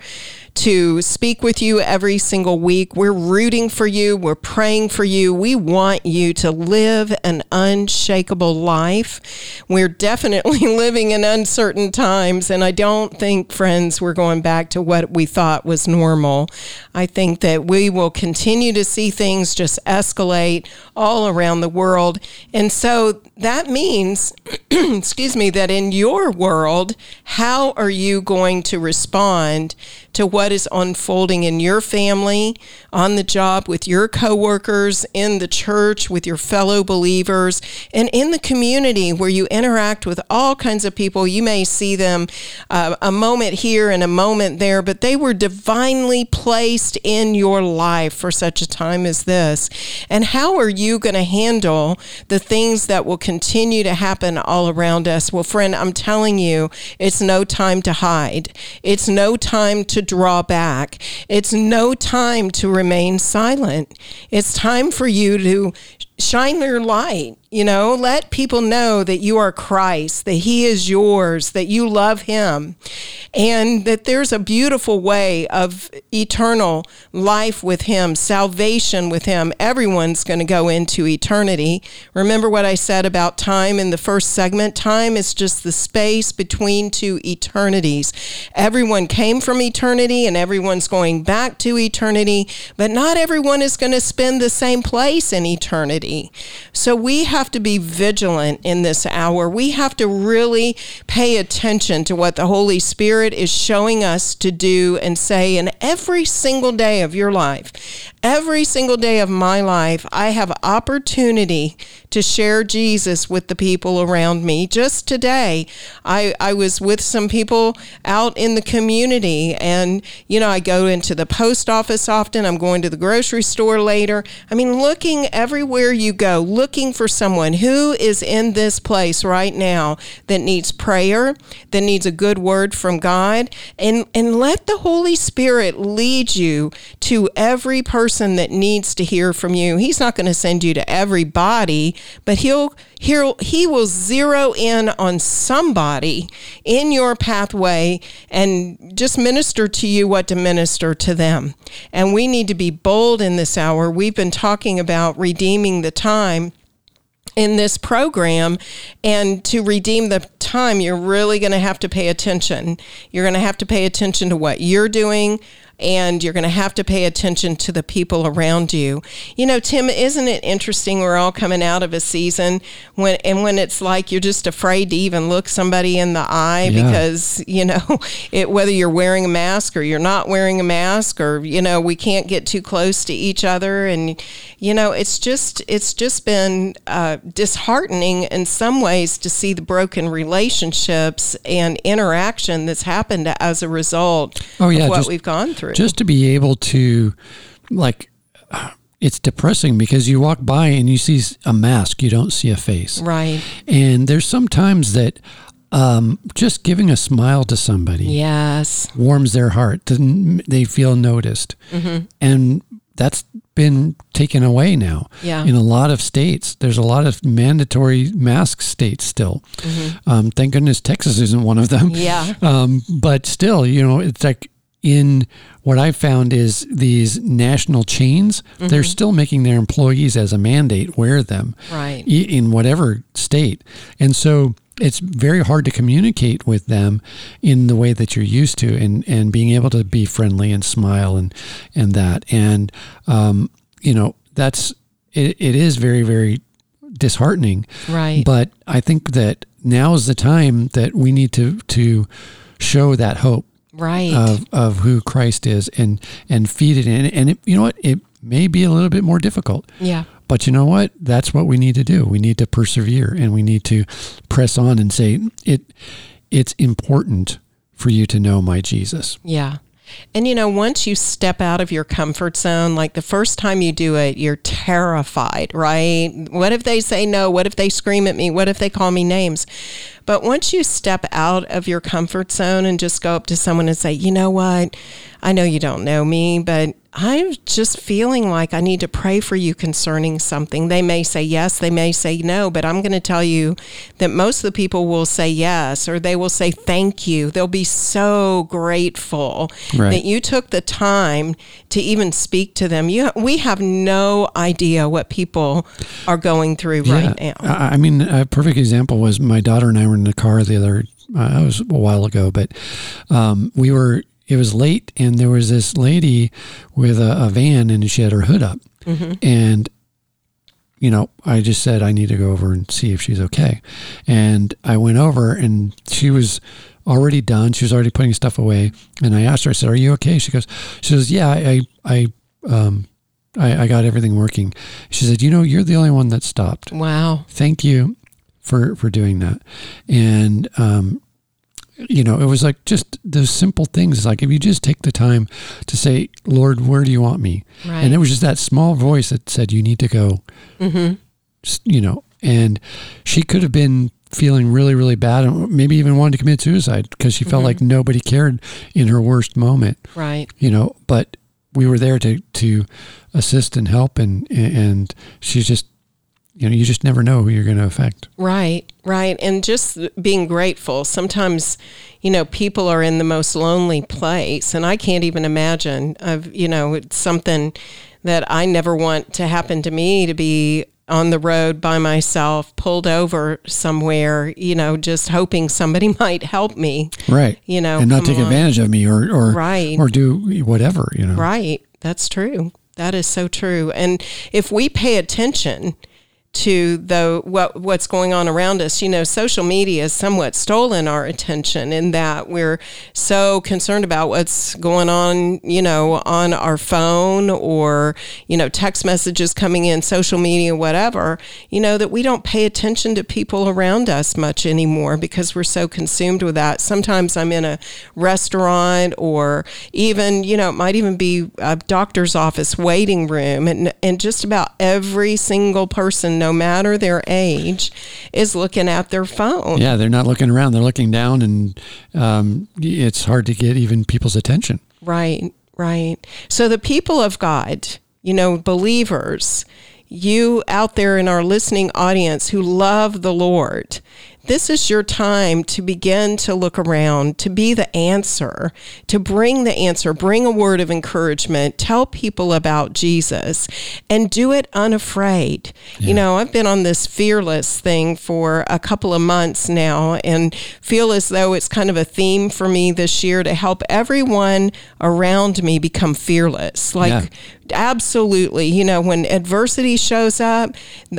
to speak with you every single week. We're rooting for you. We're praying for you. We want you to live an unshakable life. We're definitely living in uncertain times, and I don't think, friends, we're going back to what we thought was normal. I think that we will continue to see things just escalate all around the world. And so that means, excuse me, that in your world, how are you going to respond to what is unfolding in your family, on the job, with your coworkers, in the church, with your fellow believers, and in the community where you interact with all kinds of of people. You may see them uh, a moment here and a moment there, but they were divinely placed in your life for such a time as this. And how are you going to handle the things that will continue to happen all around us? Well, friend, I'm telling you, it's no time to hide. It's no time to draw back. It's no time to remain silent. It's time for you to shine your light you know, let people know that you are Christ, that He is yours, that you love Him, and that there's a beautiful way of eternal life with Him, salvation with Him. Everyone's going to go into eternity. Remember what I said about time in the first segment? Time is just the space between two eternities. Everyone came from eternity and everyone's going back to eternity, but not everyone is going to spend the same place in eternity. So we have to be vigilant in this hour. We have to really pay attention to what the Holy Spirit is showing us to do and say in every single day of your life. Every single day of my life, I have opportunity to share Jesus with the people around me. Just today, I, I was with some people out in the community, and, you know, I go into the post office often. I'm going to the grocery store later. I mean, looking everywhere you go, looking for someone who is in this place right now that needs prayer, that needs a good word from God, and, and let the Holy Spirit lead you to every person that needs to hear from you. He's not going to send you to everybody, but he'll he'll he will zero in on somebody in your pathway and just minister to you what to minister to them. And we need to be bold in this hour. We've been talking about redeeming the time in this program. And to redeem the time, you're really going to have to pay attention. You're going to have to pay attention to what you're doing, and you're going to have to pay attention to the people around you. You know, Tim, isn't it interesting? We're all coming out of a season when, and when it's like you're just afraid to even look somebody in the eye yeah. because, you know, it, whether you're wearing a mask or you're not wearing a mask or, you know, we can't get too close to each other. And, you know, it's just, it's just been uh, disheartening in some ways to see the broken relationships and interaction that's happened as a result oh, yeah, of what just, we've gone through through. Just to be able to, like, it's depressing because you walk by and you see a mask, you don't see a face. Right. And there's sometimes that um, just giving a smile to somebody yes warms their heart they feel noticed mm-hmm. and that's been taken away now yeah. in a lot of states there's a lot of mandatory mask states still mm-hmm. um, thank goodness texas isn't one of them yeah um, but still you know it's like in what I found is these national chains, mm-hmm. they're still making their employees as a mandate wear them right. in whatever state. And so it's very hard to communicate with them in the way that you're used to and, and being able to be friendly and smile and, and that. And, um, you know, that's, it, it is very, very disheartening. Right. But I think that now is the time that we need to, to show that hope right. of, of who Christ is and and feed it in. And it, you know what? It may be a little bit more difficult. Yeah. But you know what? That's what we need to do. We need to persevere and we need to press on and say it it's important for you to know my Jesus. Yeah. And you know, once you step out of your comfort zone, like the first time you do it, you're terrified, right? What if they say no? What if they scream at me? What if they call me names? But once you step out of your comfort zone and just go up to someone and say, you know what? I know you don't know me, but I'm just feeling like I need to pray for you concerning something. They may say yes, they may say no, but I'm going to tell you that most of the people will say yes or they will say thank you. They'll be so grateful right. that you took the time to even speak to them. You, we have no idea what people are going through yeah. right now. I mean, a perfect example was my daughter and I were in the car the other, uh, it was a while ago, but um, we were it was late and there was this lady with a, a van and she had her hood up. Mm-hmm. And, you know, I just said, I need to go over and see if she's okay. And I went over and she was already done. She was already putting stuff away. And I asked her, I said, Are you okay? She goes, She says, Yeah, I, I, um, I, I got everything working. She said, You know, you're the only one that stopped. Wow. Thank you for for doing that, and um, you know, it was like just those simple things. Like if you just take the time to say, "Lord, where do you want me?" Right. and it was just that small voice that said, "You need to go." Mm-hmm. You know, and she could have been feeling really, really bad, and maybe even wanted to commit suicide because she felt Mhm. like nobody cared in her worst moment. Right. You know, but we were there to to assist and help, and and she's just, you know, you just never know who you're going to affect. Right, right. And just being grateful. Sometimes, you know, people are in the most lonely place, and I can't even imagine of, you know, it's something that I never want to happen to me to be on the road by myself, pulled over somewhere, you know, just hoping somebody might help me. Right. You know, and not take on. advantage of me or or Right. or do whatever. You know. Right. That's true. That is so true. And if we pay attention to the what what's going on around us, you know, social media has somewhat stolen our attention in that we're so concerned about what's going on, you know, on our phone or, you know, text messages coming in, social media, whatever, you know, that we don't pay attention to people around us much anymore because we're so consumed with that. Sometimes I'm in a restaurant or even, you know, it might even be a doctor's office waiting room and and just about every single person no matter their age is looking at their phone. Yeah, they're not looking around; they're looking down, and um, it's hard to get even people's attention. Right, right. So the people of God, you know, believers, you out there in our listening audience who love the Lord, this is your time to begin to look around, to be the answer, to bring the answer, bring a word of encouragement, tell people about Jesus, and do it unafraid. You know, I've been on this fearless thing for a couple of months now and feel as though it's kind of a theme for me this year to help everyone around me become fearless. Like, Yeah. Absolutely. You know, when adversity shows up,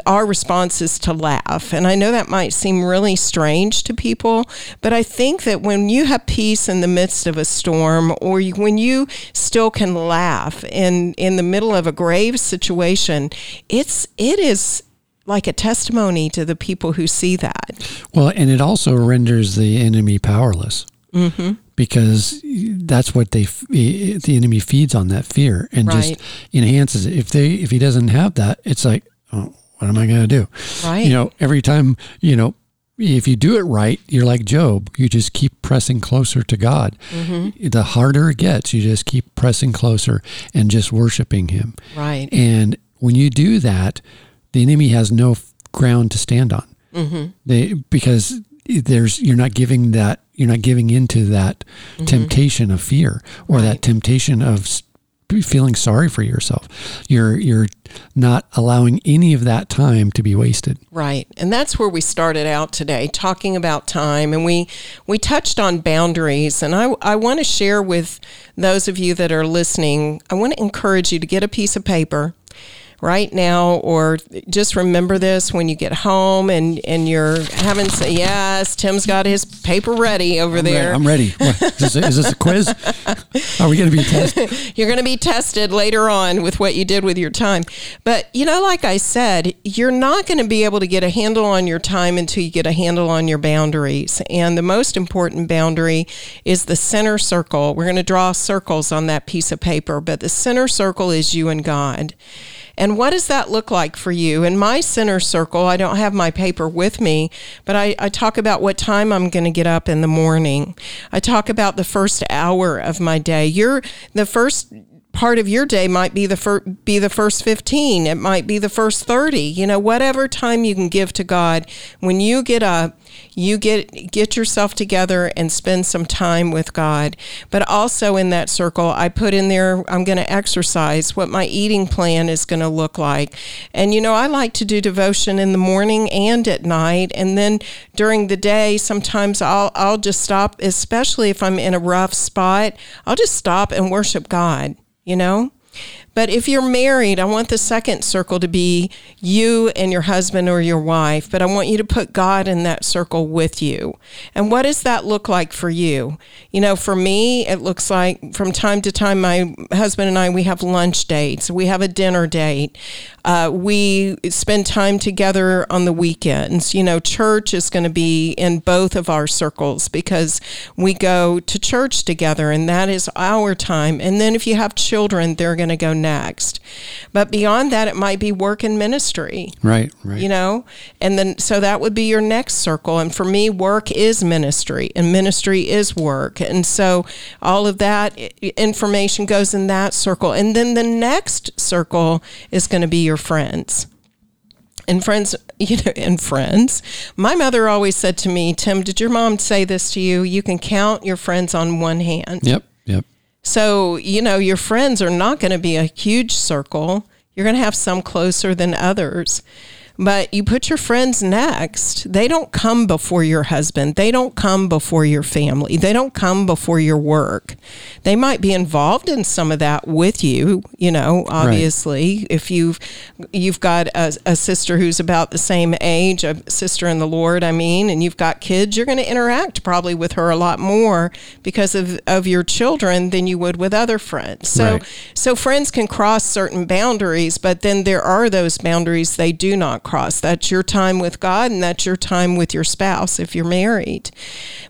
our response is to laugh. And I know that might seem really strange to people, but I think that when you have peace in the midst of a storm or you, when you still can laugh in in the middle of a grave situation, it's it is like a testimony to the people who see that. Well, and it also renders the enemy powerless Mm-hmm. Because that's what they the enemy feeds on that fear and Right. just enhances it. If they if he doesn't have that, it's like, oh, what am I going to do? Right. You know, every time you know. If you do it right, you're like Job. You just keep pressing closer to God. Mm-hmm. The harder it gets, you just keep pressing closer and just worshiping Him. Right. And when you do that, the enemy has no ground to stand on. Mm-hmm. They because there's you're not giving that you're not giving into that mm-hmm. temptation of fear or that temptation of feeling sorry for yourself. You're you're not allowing any of that time to be wasted. Right. And that's where we started out today talking about time and we we touched on boundaries and I I want to share with those of you that are listening, I want to encourage you to get a piece of paper right now or just remember this when you get home and and you're having say yes tim's got his paper ready over there I'm ready. What, is, this a, is this a quiz? Are we going to be tested? you're going to be tested later on with what you did with your time. But, you know, like I said, you're not going to be able to get a handle on your time until you get a handle on your boundaries. And the most important boundary is the center circle. We're going to draw circles on that piece of paper, but the center circle is you and God. And what does that look like for you? In my center circle, I don't have my paper with me, but I, I talk about what time I'm going to get up in the morning. I talk about the first hour of my day. You're the first part of your day might be the fir- be the first 15 it might be the first 30 you know whatever time you can give to God. When you get up you get get yourself together and spend some time with God. But also in that circle I put in there I'm going to exercise what my eating plan is going to look like. And you know I like to do devotion in the morning and at night. And then during the day sometimes I'll I'll just stop especially if I'm in a rough spot I'll just stop and worship God you know But if you're married, I want the second circle to be you and your husband or your wife, but I want you to put God in that circle with you. And what does that look like for you? You know, for me, it looks like from time to time, my husband and I, we have lunch dates, we have a dinner date. Uh, we spend time together on the weekends. You know, church is going to be in both of our circles because we go to church together and that is our time. And then if you have children, they're going to go next. But beyond that, it might be work and ministry. Right, right. You know, and then so that would be your next circle. And for me, work is ministry and ministry is work. And so all of that information goes in that circle. And then the next circle is going to be your friends and friends you know and friends my mother always said to me tim did your mom say this to you you can count your friends on one hand yep yep so you know your friends are not going to be a huge circle. You're going to have some closer than others but you put your friends next. They don't come before your husband. They don't come before your family. They don't come before your work. They might be involved in some of that with you, you know, obviously. Right. If you've you've got a, a, sister who's about the same age, a sister in the Lord, I mean, and you've got kids, you're going to interact probably with her a lot more because of, of your children than you would with other friends. So right. so friends can cross certain boundaries, but then there are those boundaries they do not cross. That's your time with God and that's your time with your spouse if you're married.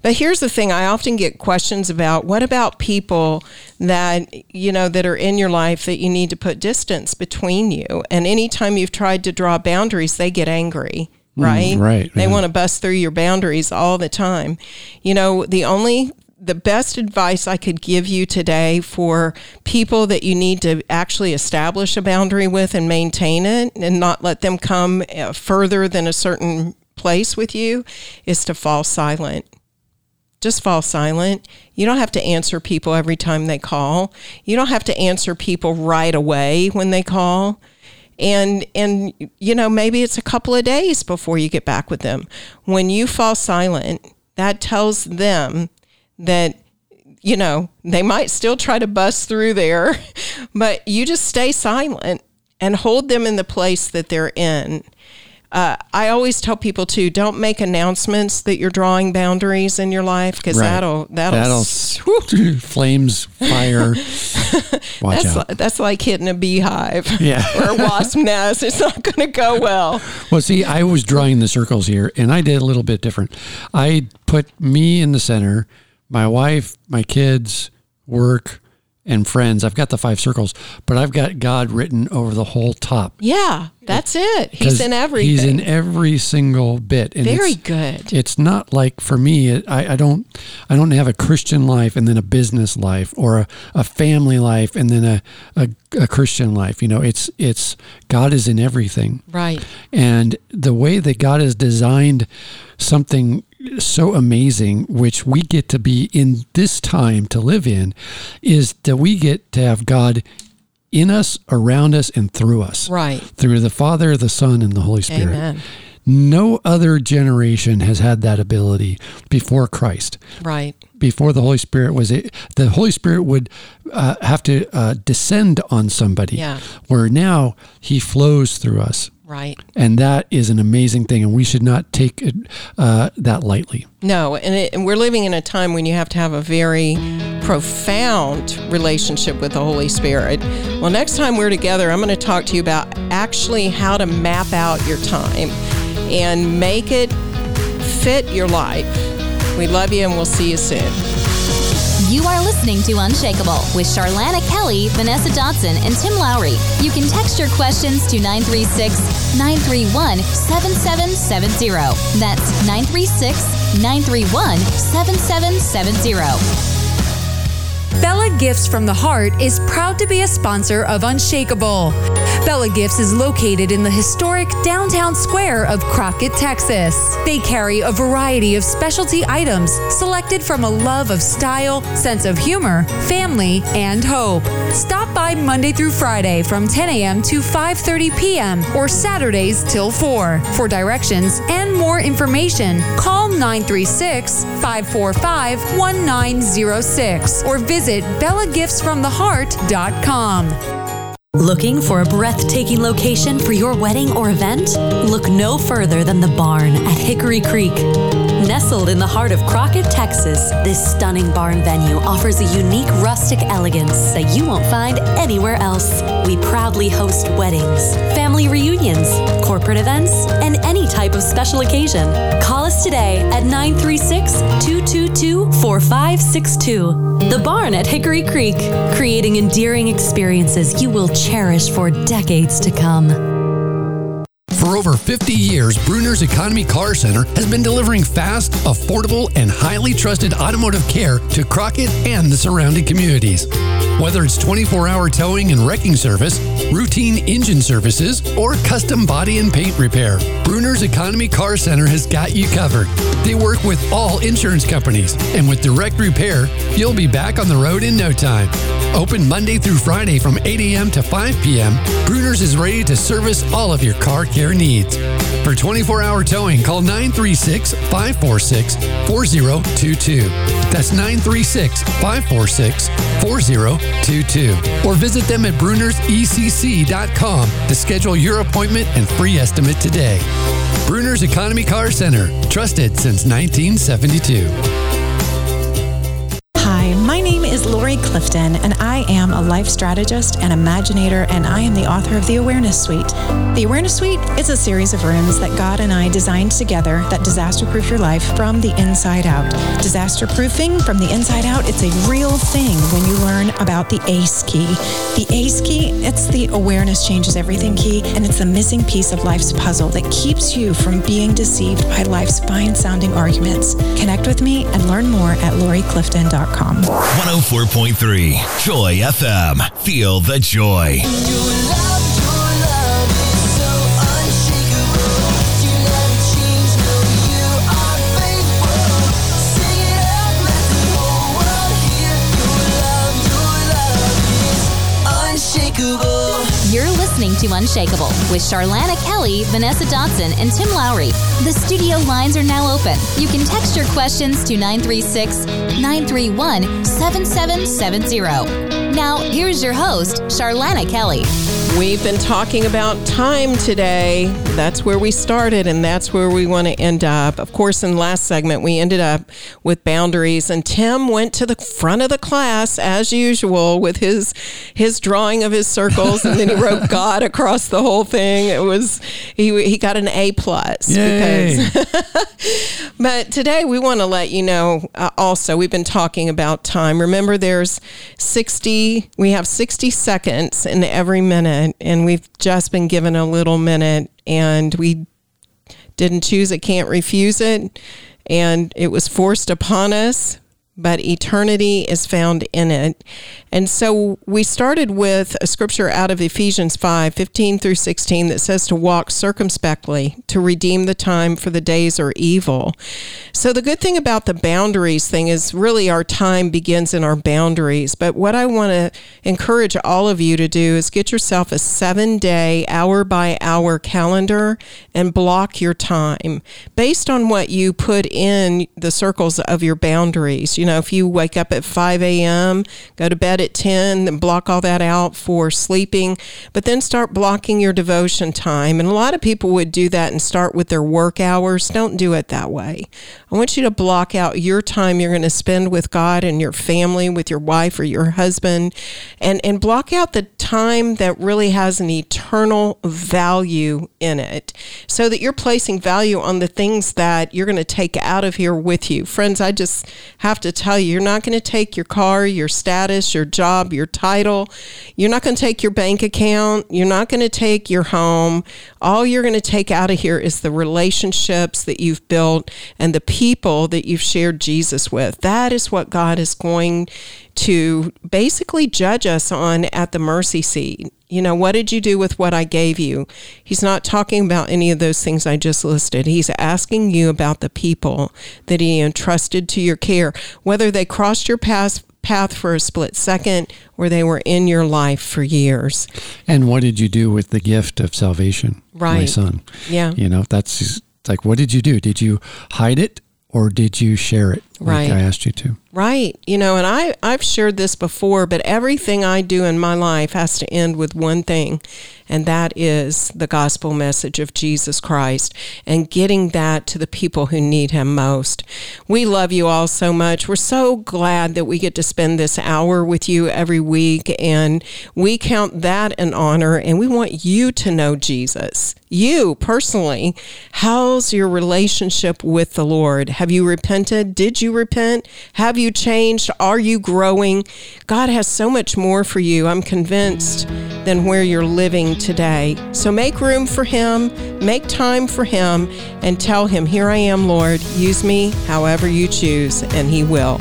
But here's the thing I often get questions about what about people that, you know, that are in your life that you need to put distance between you? And anytime you've tried to draw boundaries, they get angry right? Mm, right. They yeah. want to bust through your boundaries all the time. You know, the only the best advice I could give you today for people that you need to actually establish a boundary with and maintain it and not let them come uh, further than a certain place with you is to fall silent. Just fall silent. You don't have to answer people every time they call. You don't have to answer people right away when they call and and you know maybe it's a couple of days before you get back with them when you fall silent that tells them that you know they might still try to bust through there but you just stay silent and hold them in the place that they're in uh, I always tell people too, don't make announcements that you're drawing boundaries in your life because right. that'll that'll, that'll flames fire. Watch that's out. Like, that's like hitting a beehive yeah. or a wasp nest. It's not going to go well. Well, see, I was drawing the circles here, and I did a little bit different. I put me in the center my wife, my kids, work, and friends. I've got the five circles, but I've got God written over the whole top. Yeah, that's it. He's in everything. He's in every single bit. And Very good. It's not like for me. I, I don't. I don't have a Christian life and then a business life, or a, a family life and then a, a a Christian life. You know, it's it's God is in everything. Right. And the way that God has designed something so amazing, which we get to be in this time to live in, is that we get to have God in us, around us, and through us. Right. Through the Father, the Son, and the Holy Spirit. Amen. No other generation has had that ability before Christ. Right. Before the Holy Spirit was it, the Holy Spirit would uh, have to uh, descend on somebody. Yeah. Where now He flows through us. Right. And that is an amazing thing, and we should not take uh, that lightly. No, and, it, and, we're living in a time when you have to have a very profound relationship with the Holy Spirit. Well, next time we're together, I'm going to talk to you about actually how to map out your time and make it fit your life. We love you, and we'll see you soon. You are listening to Unshakable with Charlana Kelly, Vanessa Dotson, and Tim Lowry. You can text your questions to 936 931 7770. That's 936 931 7770. Bella Gifts from the Heart is proud to be a sponsor of Unshakable. Bella Gifts is located in the historic downtown square of Crockett, Texas. They carry a variety of specialty items selected from a love of style, sense of humor, family, and hope. Stop by Monday through Friday from 10 a.m. to 5:30 p.m. or Saturdays till 4. For directions and more information, call 936 545 1906 or visit bellagiftsfromtheheart.com. Looking for a breathtaking location for your wedding or event? Look no further than the barn at Hickory Creek. Nestled in the heart of Crockett, Texas, this stunning barn venue offers a unique rustic elegance that you won't find anywhere else. We proudly host weddings, family reunions, corporate events, and any type of special occasion. Call us today at 936 222 4562. The Barn at Hickory Creek, creating endearing experiences you will cherish for decades to come. For over 50 years, Bruner's Economy Car Center has been delivering fast, affordable, and highly trusted automotive care to Crockett and the surrounding communities. Whether it's 24 hour towing and wrecking service, routine engine services, or custom body and paint repair, Bruner's Economy Car Center has got you covered. They work with all insurance companies, and with direct repair, you'll be back on the road in no time. Open Monday through Friday from 8 a.m. to 5 p.m., Bruner's is ready to service all of your car care needs. For 24 hour towing, call 936 546 4022. That's 936 546 4022. Or visit them at brunersecc.com to schedule your appointment and free estimate today. Bruner's Economy Car Center, trusted since 1972. Lori Clifton, and I am a life strategist and imaginator, and I am the author of The Awareness Suite. The Awareness Suite is a series of rooms that God and I designed together that disaster proof your life from the inside out. Disaster proofing from the inside out, it's a real thing when you learn about the ACE key. The ACE key, it's the awareness changes everything key, and it's the missing piece of life's puzzle that keeps you from being deceived by life's fine sounding arguments. Connect with me and learn more at loriclifton.com. 104. 101.3 Joy FM. Feel the joy. You're to Unshakable with Charlana Kelly, Vanessa Dotson, and Tim Lowry. The studio lines are now open. You can text your questions to 936 931 7770. Now, here's your host, Charlana Kelly. We've been talking about time today. That's where we started, and that's where we want to end up. Of course, in the last segment, we ended up with boundaries, and Tim went to the front of the class as usual with his his drawing of his circles, and then he wrote God across the whole thing. It was he he got an A plus. Because, but today we want to let you know. Uh, also, we've been talking about time. Remember, there's sixty. We have sixty seconds in every minute and we've just been given a little minute and we didn't choose it, can't refuse it. And it was forced upon us but eternity is found in it. And so we started with a scripture out of Ephesians 5 15 through 16 that says to walk circumspectly, to redeem the time, for the days are evil. So the good thing about the boundaries thing is really our time begins in our boundaries. But what I want to encourage all of you to do is get yourself a seven day, hour by hour calendar and block your time based on what you put in the circles of your boundaries. You know, if you wake up at 5 a.m., go to bed at 10, then block all that out for sleeping, but then start blocking your devotion time. And a lot of people would do that and start with their work hours. Don't do it that way. I want you to block out your time you're going to spend with God and your family, with your wife or your husband, and, and block out the time that really has an eternal value in it so that you're placing value on the things that you're going to take out of here with you. Friends, I just have to tell you, you're not going to take your car, your status, your job, your title. You're not going to take your bank account. You're not going to take your home. All you're going to take out of here is the relationships that you've built and the people that you've shared Jesus with. That is what God is going to basically judge us on at the mercy seat. You know, what did you do with what I gave you? He's not talking about any of those things I just listed. He's asking you about the people that he entrusted to your care, whether they crossed your path path for a split second or they were in your life for years. And what did you do with the gift of salvation? Right. My son. Yeah. You know, that's like what did you do? Did you hide it or did you share it? Right. like I asked you to. Right. You know, and I, I've shared this before, but everything I do in my life has to end with one thing, and that is the gospel message of Jesus Christ and getting that to the people who need him most. We love you all so much. We're so glad that we get to spend this hour with you every week, and we count that an honor, and we want you to know Jesus. You personally, how's your relationship with the Lord? Have you repented? Did you repent? Have you changed? Are you growing? God has so much more for you, I'm convinced, than where you're living today. So make room for Him, make time for Him, and tell Him, Here I am, Lord. Use me however you choose, and He will.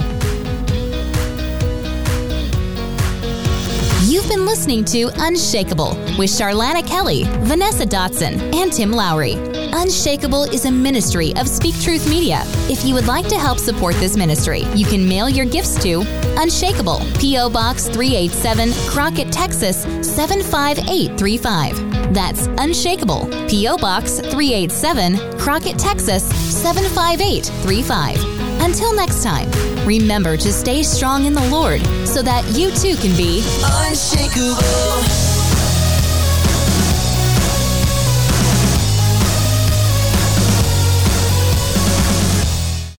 Listening to Unshakable with Charlana Kelly, Vanessa Dotson, and Tim Lowry. Unshakable is a ministry of Speak Truth Media. If you would like to help support this ministry, you can mail your gifts to Unshakable, P.O. Box 387, Crockett, Texas 75835. That's Unshakable, P.O. Box 387, Crockett, Texas 75835. Until next time, remember to stay strong in the Lord so that you too can be unshakable.